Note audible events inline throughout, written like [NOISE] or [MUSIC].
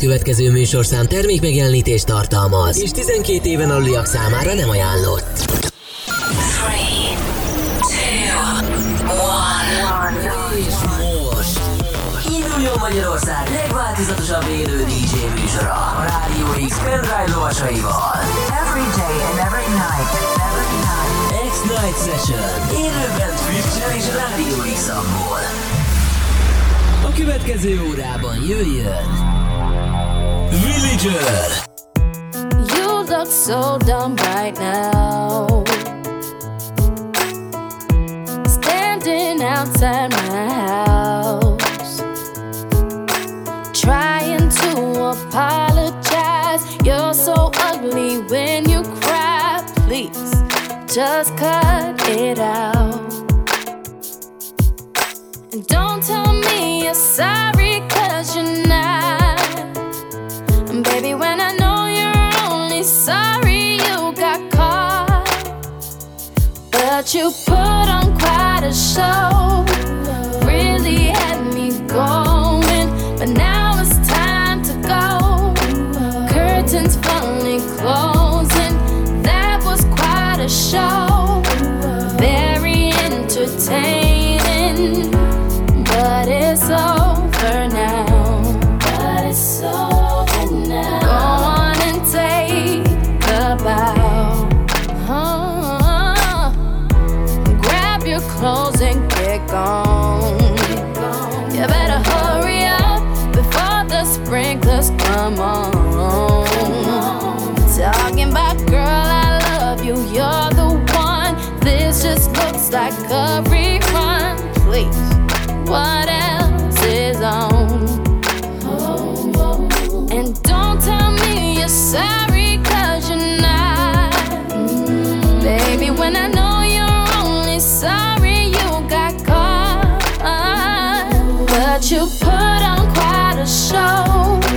következő műsorszám termék megjelenítést tartalmaz, és 12 éven aluliak számára nem ajánlott. 3, 2, 1. És most induljon Magyarország legváltozatosabb élő DJ műsora a Rádió X pendrive lovasaival. Every day and every night. Every night. X-Night Session. Élőben Twitch-en és Rádió x A következő órában jöjjön Villager. You look so dumb right now. Standing outside my house. Trying to apologize. You're so ugly when you cry. Please just cut it out. And don't tell me you're sorry, cause you're not. But you put on quite a show. Really had me going. But now it's time to go. Curtains finally closing. That was quite a show. Like a rerun. Please, what else is on? And don't tell me you're sorry, cause you're not. Baby, when I know you're only sorry you got caught. But you put on quite a show.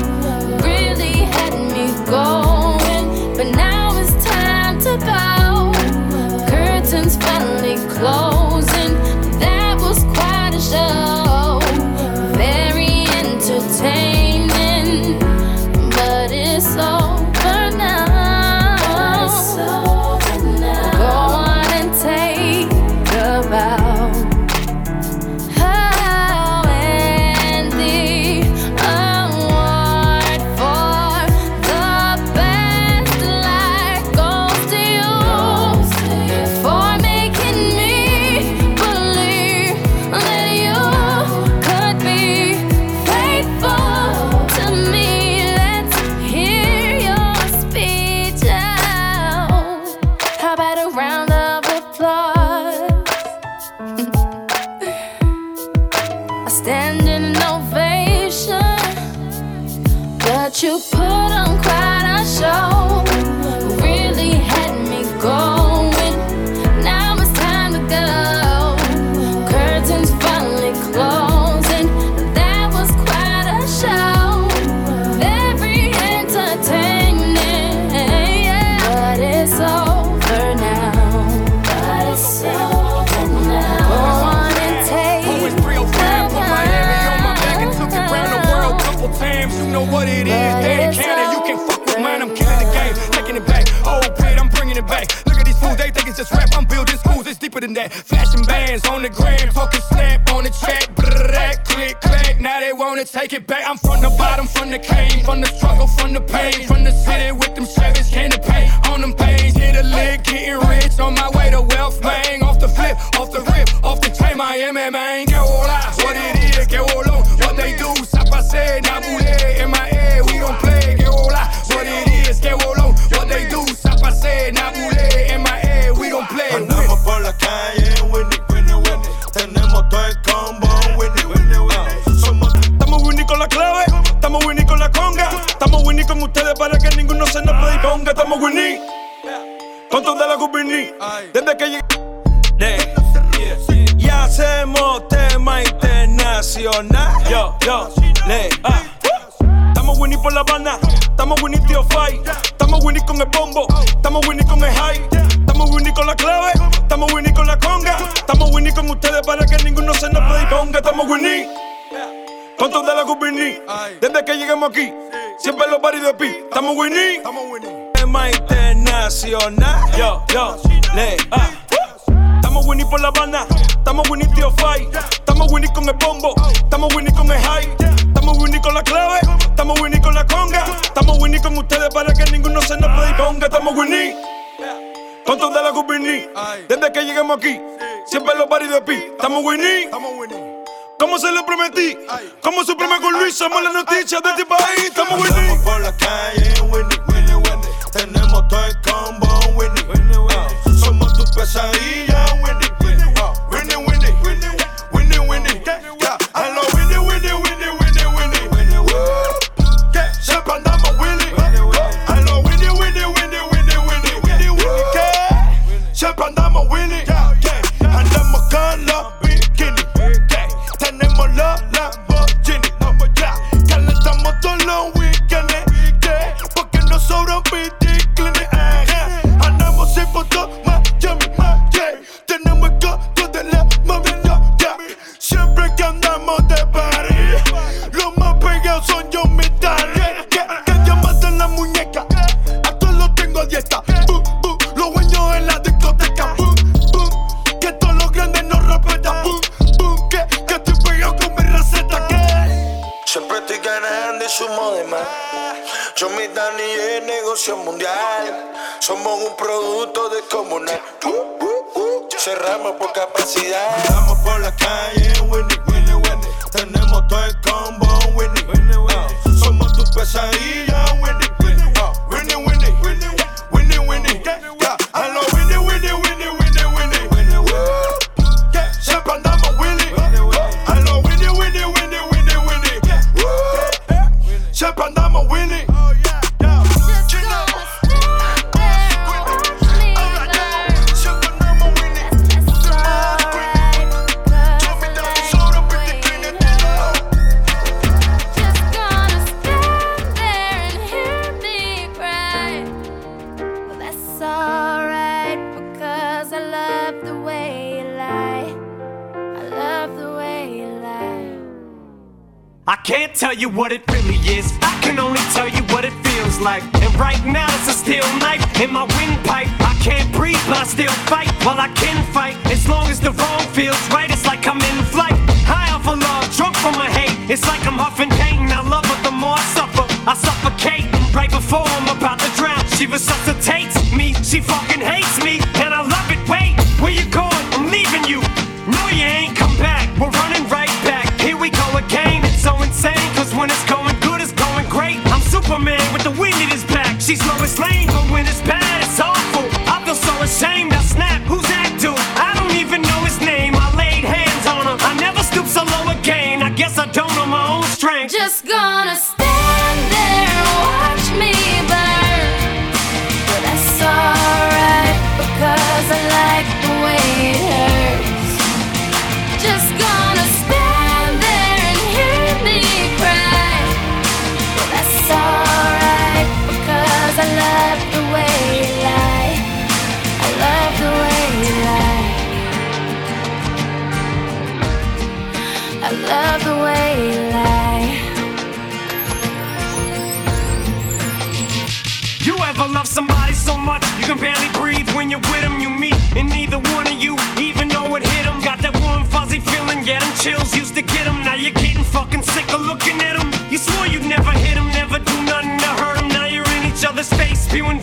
That. Fashion bands on the gram, talking snap on the track. Brrrr, click, clack, now they wanna take it back. I'm from the bottom, from the cave, from the struggle, from the pain, from the city with them candy paint on them pains. Hit a lick, getting rich on my way to wealth, man. Off the flip, off the rip, off the chain, my MMA. Que leg. Ah. Estamos Winnie por La Habana, estamos Winnie Tío Fight, estamos Winnie con el bombo, estamos Winnie con el high, estamos Winnie con la clave, estamos Winnie con la conga, estamos Winnie con ustedes para que ninguno se nos predisponga, estamos Winnie. Con de la Winnie, desde que lleguemos aquí, siempre los bares de pi, estamos Winnie. Tema internacional, yo, yo, le, ah. Estamos Winnie por La Habana, estamos Winnie Tío Fight, estamos Winnie con el bombo, estamos Winnie con el high. Estamos Winnie con la clave, estamos Winnie con la conga. Estamos Winnie con ustedes para que ninguno se nos predisponga. Estamos Winnie, con toda la Winnie. Desde que lleguemos aquí, siempre los paris de pi. Estamos Winnie. Como se lo prometí, como suprema con Luis, somos las noticias de este país. Estamos Winnie. Estamos por la calle, Winnie, Winnie, Winnie. Tenemos todo el combo, Winnie. Ah, somos tu pesadilla, Winnie. in my windpipe. I can't breathe, but I still fight. While well, I can fight, as long as the wrong feels right, it's like I'm in flight. High off of love, drunk from my hate. It's like I'm huffing pain. I love her, the more I suffer, I suffocate. Right before I'm about to drown, she resuscitates me. She fucking hates me. He won.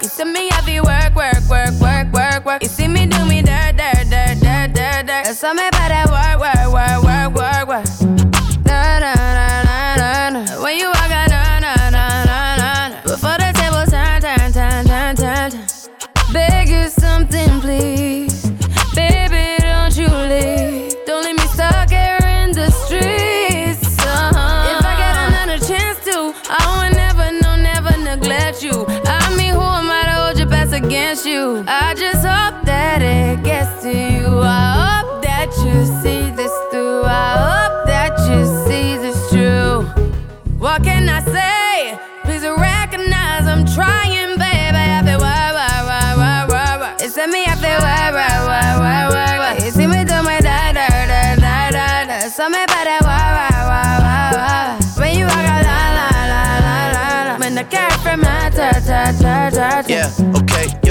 to me, I be work, work, work, work, work, work. You see me do me dirt, dirt, dirt, dirt, dirt, dirt. Tell me about that work, work, work, work, work, work. past you. I just hope that it gets to you. I hope that you see this through. I hope that you see this true. What can I say? Please recognize I'm trying, baby. I feel why, why, why, why, why, why. It's me, I feel why, why, why, why, why, why. You see me do my da da da da da da. So me by that why, why, why, why, why. When you walk out, la la la la la la. When the cat from my ta ta ta ta. Yeah, okay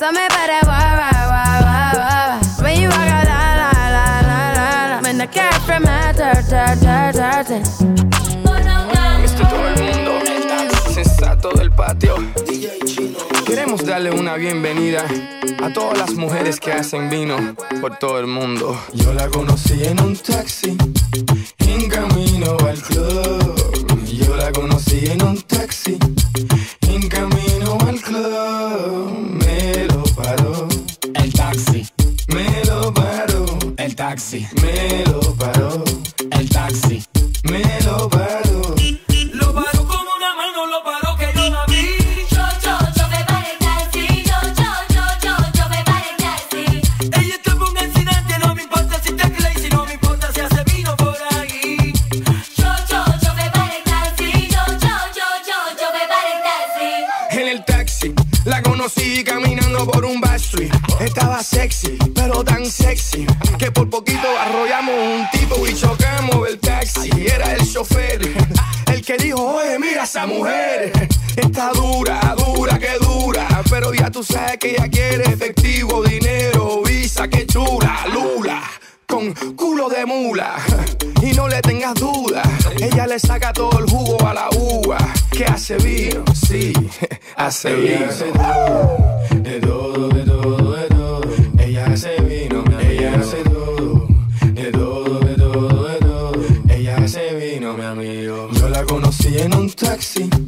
da da. So me better work, work, work, work, work. When you walk out, la la la la la. When the cat from my turn, todo el mundo, sensato del patio. Queremos darle una bienvenida a todas las mujeres que hacen vino por todo el mundo. Yo la conocí en un taxi, en camino al club. Yo la conocí en un taxi, taxi, me lo paró el taxi, me lo paró. Lo paró como una mano, lo paró que yo la vi. Yo, yo, yo me paré taxi, yo, yo, yo, yo, yo me paré taxi. Ella tuvo un accidente, no me importa si te crazy, no me importa si hace vino por ahí. Yo, yo, yo me paré taxi, yo, yo, yo, yo, yo me paré taxi. En el taxi la conocí caminando por un back street. Estaba sexy, pero tan sexy por poquito arrollamos un tipo y chocamos el taxi. Era el chofer, [LAUGHS] el que dijo, oye, mira esa mujer. Está dura, dura, que dura. Pero ya tú sabes que ella quiere efectivo, dinero, visa, que chula, lula. Con culo de mula [LAUGHS] y no le tengas duda, ella le saca todo el jugo a la uva. Que hace vino, sí, [LAUGHS] hace vino. de todo, de todo, en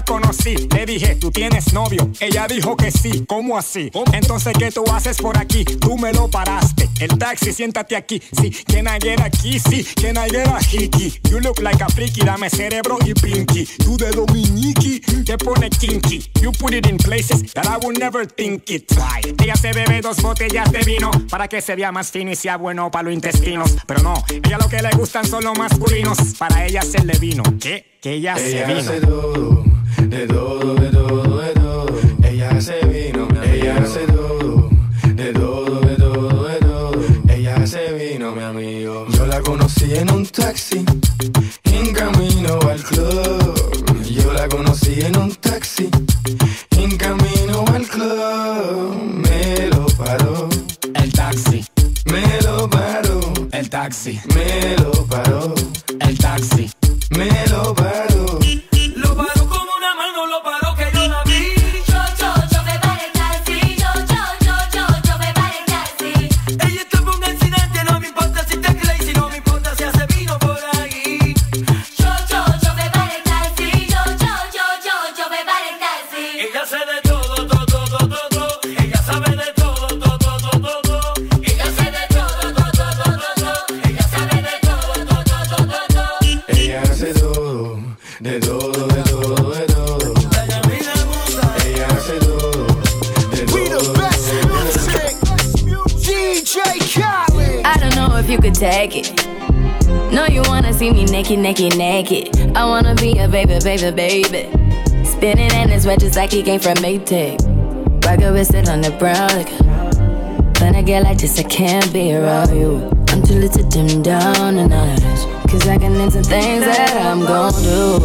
la conocí. Le dije, ¿tú tienes novio? Ella dijo que sí. ¿Cómo así? Entonces, ¿qué tú haces por aquí? Tú me lo paraste. El taxi, siéntate aquí. Sí, can I get aquí? Sí, can I get a hickey? You look like a freaky, dame cerebro y pinky. Tú de dominiki, te pone kinky. You put it in places that I would never think it. Why? Ella se bebe dos botellas de vino para que se vea más fino y sea bueno para los intestinos. Pero no, ella lo que le gustan son los masculinos. Para ella hacerle vino. ¿Qué? Que ella se vino. hace todo, de todo, de todo, de todo. Ella hace vino, ella hace todo, de todo, de todo, de todo. Ella hace vino, mi amigo. Yo la conocí en un taxi, en camino al club. Yo la conocí en un taxi, en camino al club. Me lo paró el taxi, me lo paró el taxi, me he came from Maytag. Rocket with it on the brown. Like, when I get like this, I can't be around you. I'm too little to dim down the night. Cause I can into things that I'm gon' do.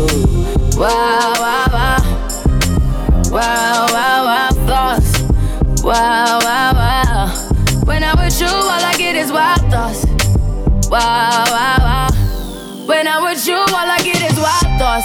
Wow, wow, wow. Wow, wow, wow, thoughts. Wow, wow, wow. When I'm with you, all I get is wild thoughts. Wow, wow, wow. When I'm with you, all I get is wild thoughts.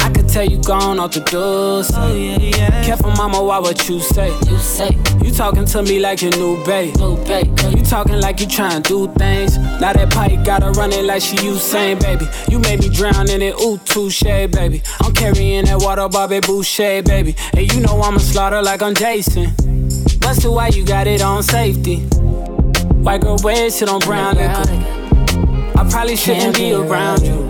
I could tell you gone off the door. Oh, yeah, yeah. Careful, mama, why what you say? You say. You talking to me like your new babe. New babe. You talking like you trying to do things. Now that pipe gotta run it like she Usain, baby. You made me drown in it, ooh, touche, baby. I'm carrying that water, Bobby Boucher, baby. And you know I'ma slaughter like I'm Jason. Busted, why you got it on safety? White girl, wear shit on brown liquor. I probably shouldn't be around you.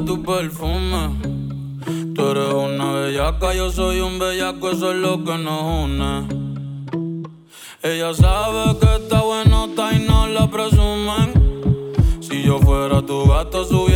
tu perfume. Tú eres una bellaca, yo soy un bellaco, eso es lo que nos une. Ella sabe que está bueno, está y no la presumen. Si yo fuera tu gato, subiera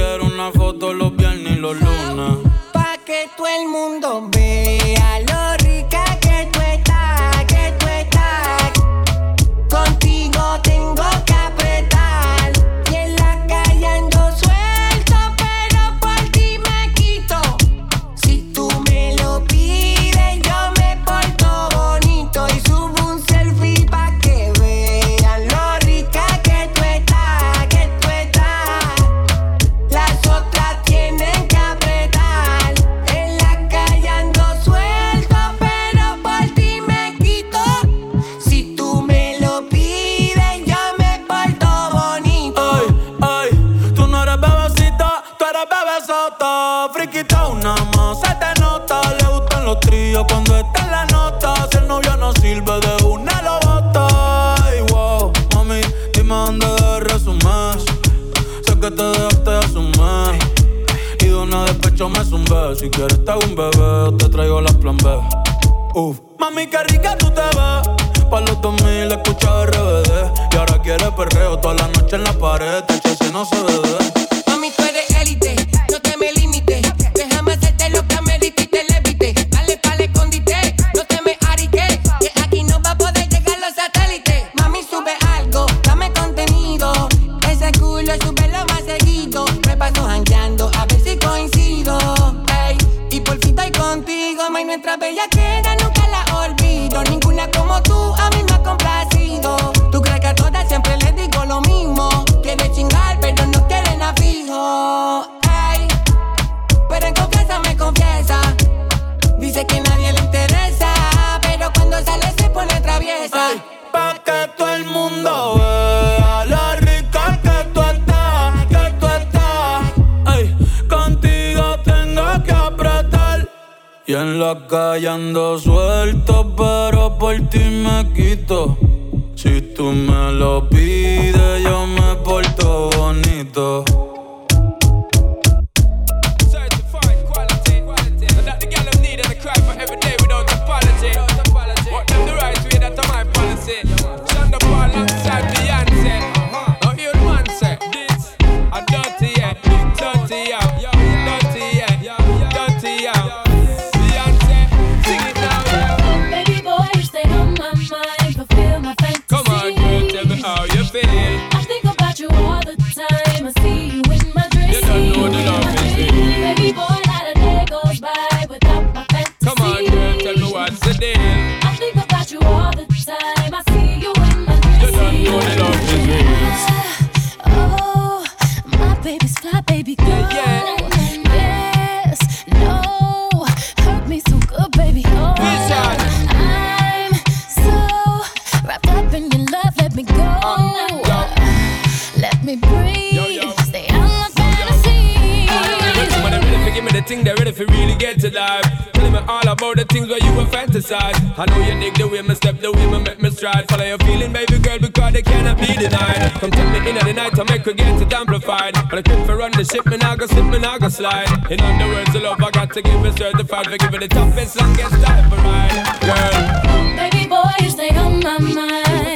la calle ando suelto, pero por ti me quito. Si tú me lo pides, yo me porto bonito. things where you were fantasize. I know you dig the way me step, the way me make me stride. Follow your feeling, baby girl, because they cannot be denied. Come take me in the night, I make her get it amplified. But I quit for run the ship, me I go slip, me I go slide. In other words, the love I got to give is certified. For giving the toughest, longest time for mine, girl. Baby boy, you stay on my mind.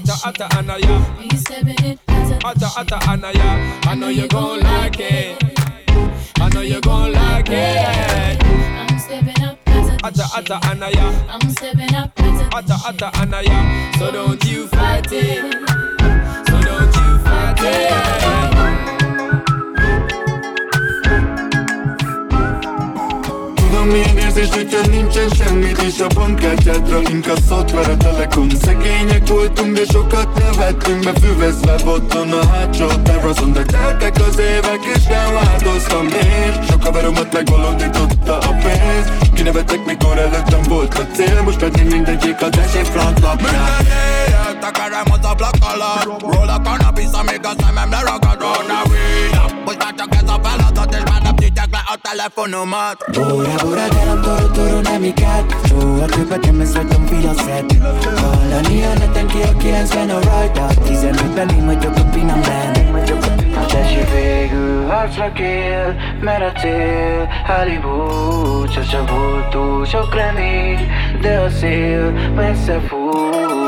Atta atta anaya, me stepping it. atta atta anaya. I know you gon' like it. I know you gon' like it. I'm stepping up. Atta atta anaya, I'm stepping up. atta atta anaya. So don't you fight it. Tudom érzés, hogyha nincsen semmit És a bankkártyádra szott vele telekon Szegények voltunk, de sokat nevettünk Befüvezve botton a hátsó terraszon De teltek az évek és nem változtam Miért? Sok haveromat megbolondította a pénz. Kinevettek, mikor előttem volt a cél. Most pedig mindegyik az esély frontlapján they carry most of black color. Roll the cannabis amigos en même le rock and roll. Now we up. Pues cacho que son pelototes, van a ti tecla o teléfono mat. Bora bora delam toro toro nem ikat. Jó a tüpet, nem ez rajtam filozet. Hallani a neten ki a kilencben a rajta. Tizenötben én vagyok a pinamben. A tesi végül harcra kél, mert a cél Hollywood, sose volt túl sok remény, de a szél messze fúj.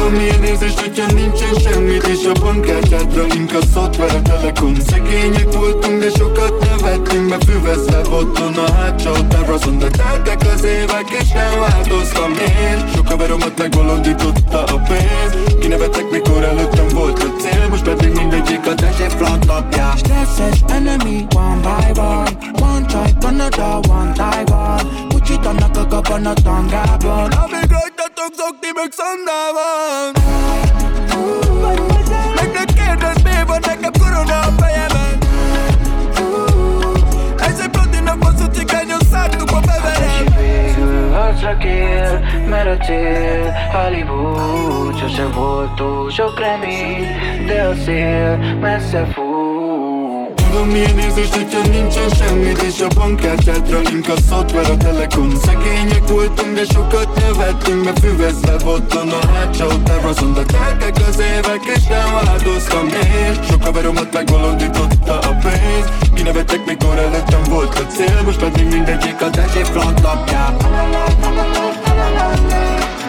Tudom milyen érzés, hogyha nincsen semmit És a bankkártyádra szott vele telekon Szegények voltunk, de sokat nevettünk Befüvezve botton a hátsó terraszon De teltek az évek és nem változtam én. Sok haveromat megbolondította a pénz. Kinevettek, mikor előttem volt a cél. Most pedig mindegyik a tesé frontlapja Stresses enemy one by one. One try, Canada, one Taiwan Pucsítanak a kapan a tangában Amíg rajtatok szokni meg szandában Meg ne kérdezd mi van nekem korona a fejemen Ez egy platina faszú cigányos szártukba beverem Végül harcra kér, mert a cél Hollywood Sose volt túl sok remény De a szél messze fúj Tudom milyen érzés, hogyha nincsen semmit És a bankkártyádra szott vele a telekon Szegények voltunk, de sokat nevettünk Befüvezve botton a hátsó terraszon De teltek az évek és nem változtam én. Sok haveromat megbolondította a pénz. Kinevettek, mikor előttem volt a cél. Most pedig mindegyik a tesé frontlapján. Hey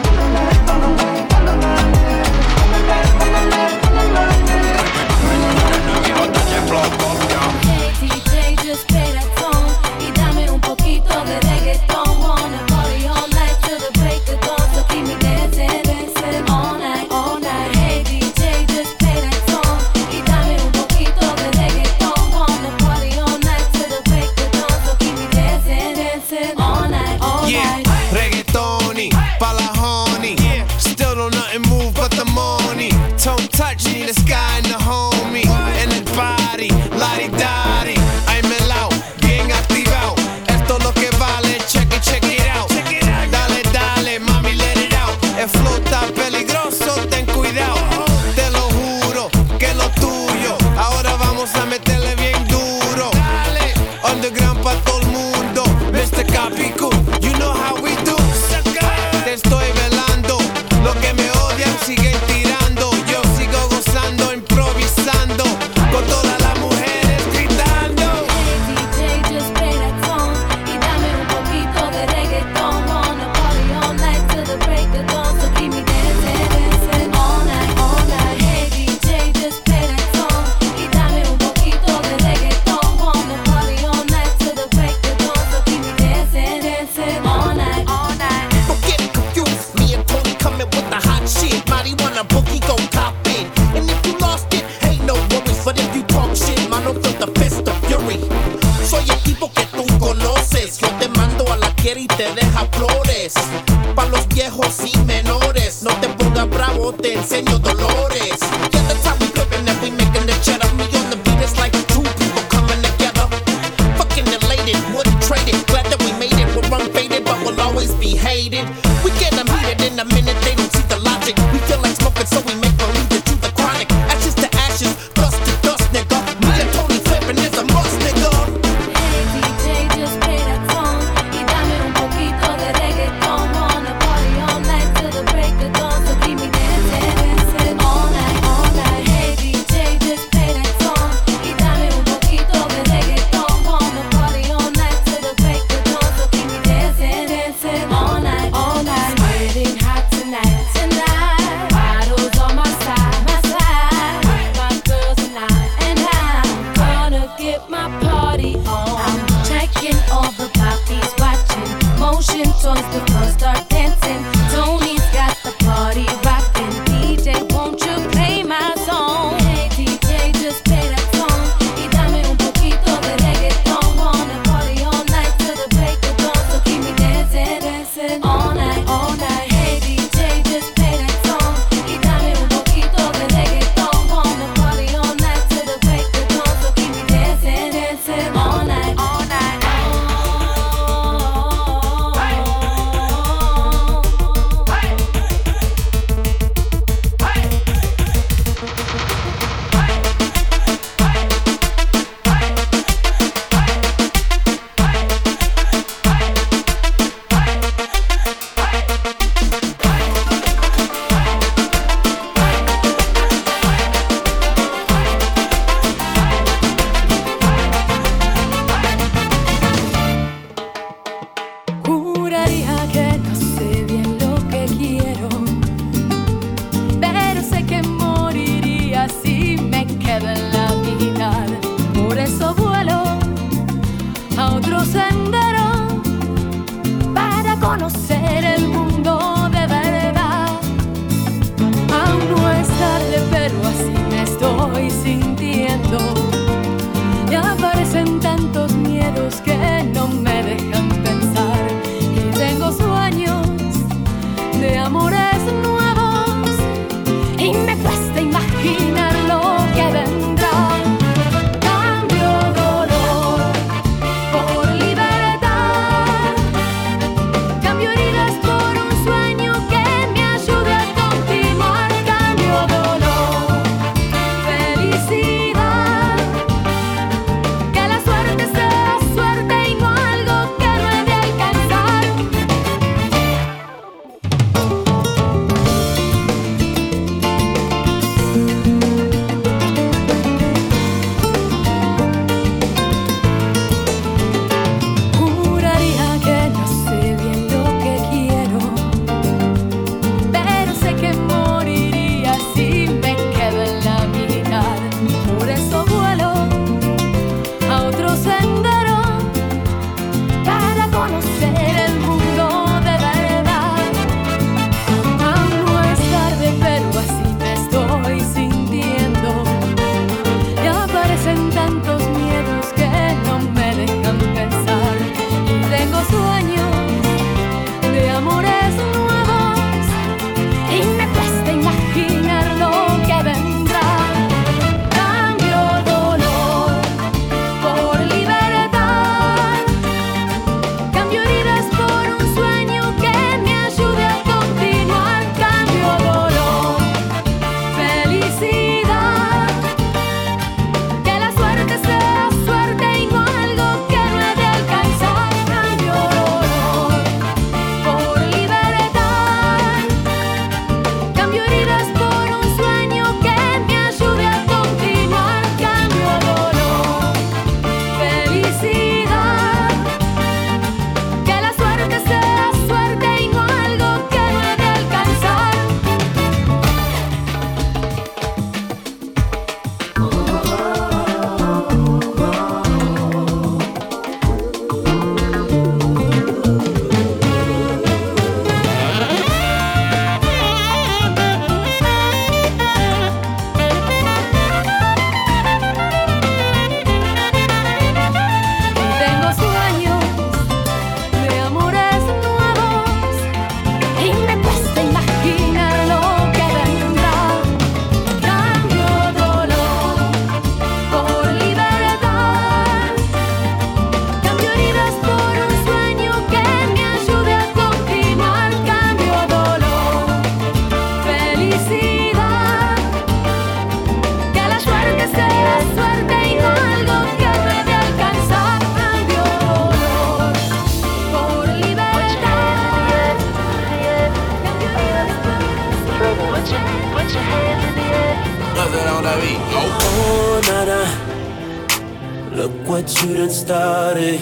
started.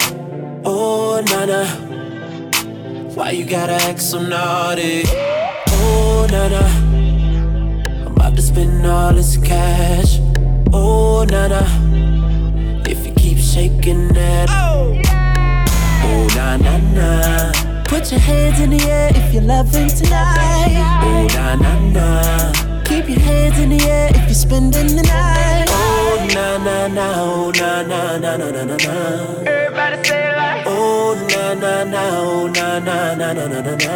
Oh, nana. Why you gotta act so naughty? Oh, nana. I'm about to spend all this cash. Oh, nana. If you keep shaking that. Oh, na na na. Put your hands in the air if you're loving tonight. Oh, na na na. Keep your hands in the air if you're spending the night. Oh, na na na. Oh, na na na na na na na. Everybody say it like. Oh, na na na. Oh, na na na na na na na.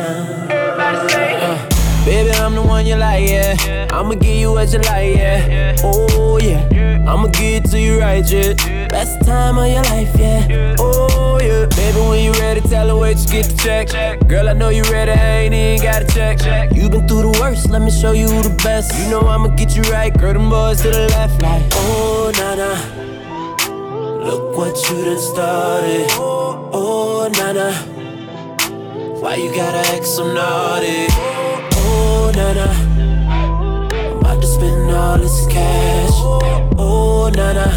Everybody say. Uh, Baby, I'm the one you like, yeah. I'ma give you what you like, yeah. Oh, yeah. I'ma give it to you right, yeah. Best time of your life, yeah. Oh, yeah. Baby, when you ready, tell her wait, just get the check. Girl, I know you ready, I ain't even gotta check. You been through the worst, let me show you the best. You know I'ma get you right, girl, them boys to the left, like, oh, nah. Look what you done started. Oh, nah, nah. Why you gotta act so naughty? Oh, na na. I'm about to spend all this cash. Oh, na na.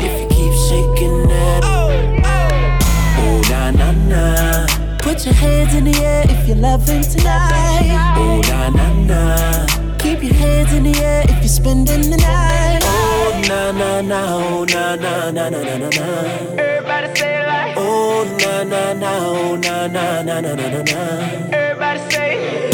If you keep shaking that. Oh, na na na. Put your hands in the air if you're loving tonight. Oh, na na na. Keep your hands in the air if you're spending the night. Oh, na na na. Oh, na na na na na na. Everybody say it like. Oh, na na na. Oh, na na na na na na. Everybody say.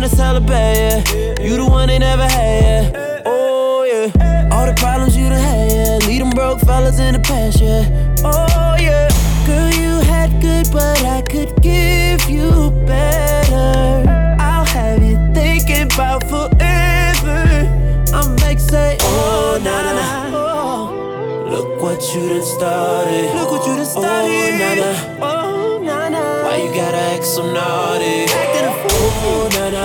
You the one that's hella yeah. You the one they never had, yeah. Oh, yeah. All the problems you done had, yeah. Lead them broke fellas in the past, yeah. Oh, yeah. Girl, you had good, but I could give you better. I'll have you thinking about forever. I'll make say, oh, na na na. Oh. Look what you done started. Look what you done started. Oh, na na. Oh, na na. Why you gotta act so naughty? Acting a fool. Oh, na na.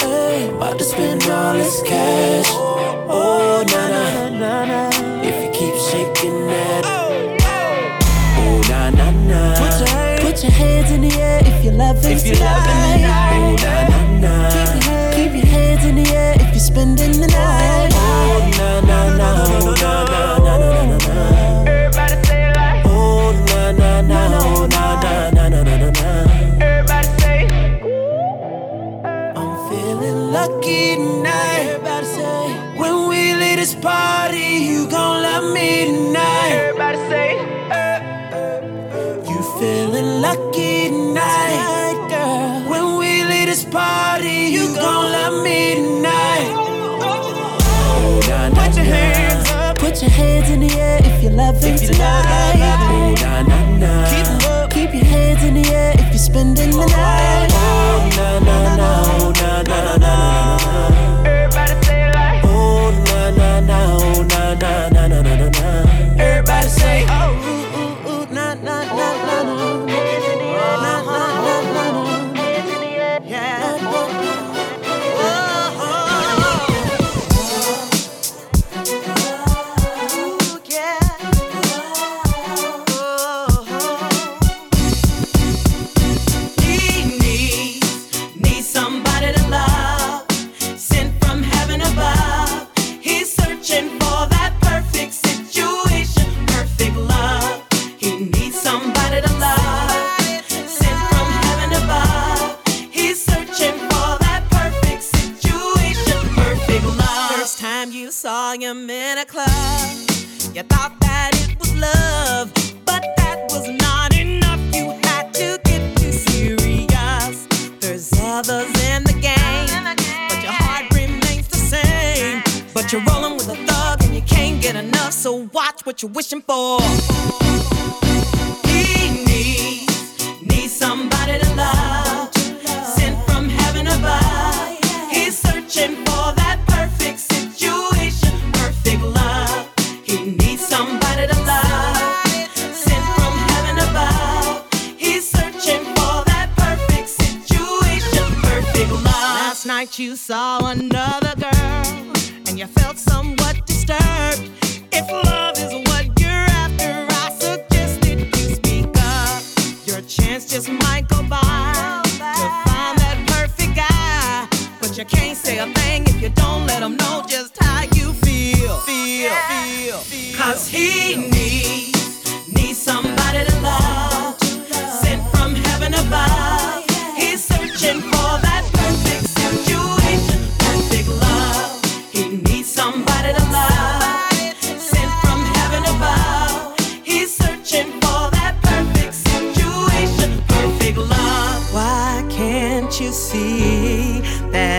Hey. About to spend all this cash. Oh, na na. If you keep shaking that. Oh, na na na. Put your, hands, put your hands in the air if you're loving If you're tonight. loving. Oh, na na Keep na. your, keep your hands in the air if you're spending the oh, night. Oh, na. Oh, na na na na na na your hands in the air if you're loving If you love, love, tonight. love. Oh, na na na. Keep up. Keep your hands in the air if you're spending the night. Oh, na na na. Oh, na na na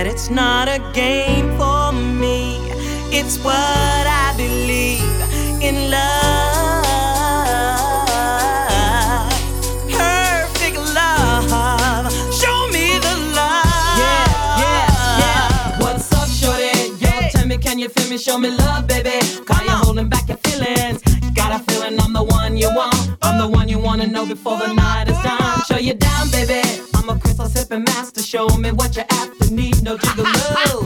that it's not a game for me. It's what I believe in love. Perfect love. Show me the love. Yeah, yeah, yeah. What's up, shorty? Yo, tell me, can you feel me? Show me love, baby. Call you holding back your feelings? Got a feeling I'm the one you want. I'm the one you wanna know before the night is done. Show you down, baby. I'm a crystal sipping master. Show me what you're after no jiggle, no.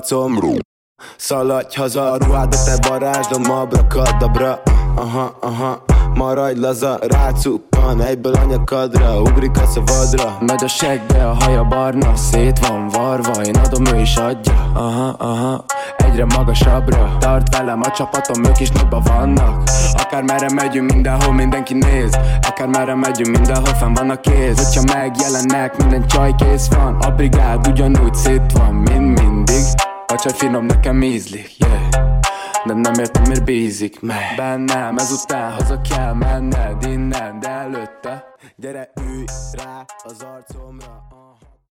Az arcomra Szaladj haza a ruhád, de te varázslom abrakadabra Aha, aha, maradj laza, rácuppan egyből a nyakadra. Ugrik a szavadra Nagy a segbe, a haja barna, szét van varva Én adom, ő is adja. Aha, aha, egyre magasabbra. Tart velem a csapatom, ők is nagyban vannak. Akár merre megyünk, mindenhol mindenki néz. Akár merre megyünk, mindenhol fenn van a kéz. Hogyha megjelennek, minden csaj kész van. A brigád ugyanúgy szét van, mint mindig csaj finom nekem ízlik, yeah de nem értem, miért bízik meg Bennem, ezután haza kell menned innen De előtte Gyere, ülj rá az arcomra.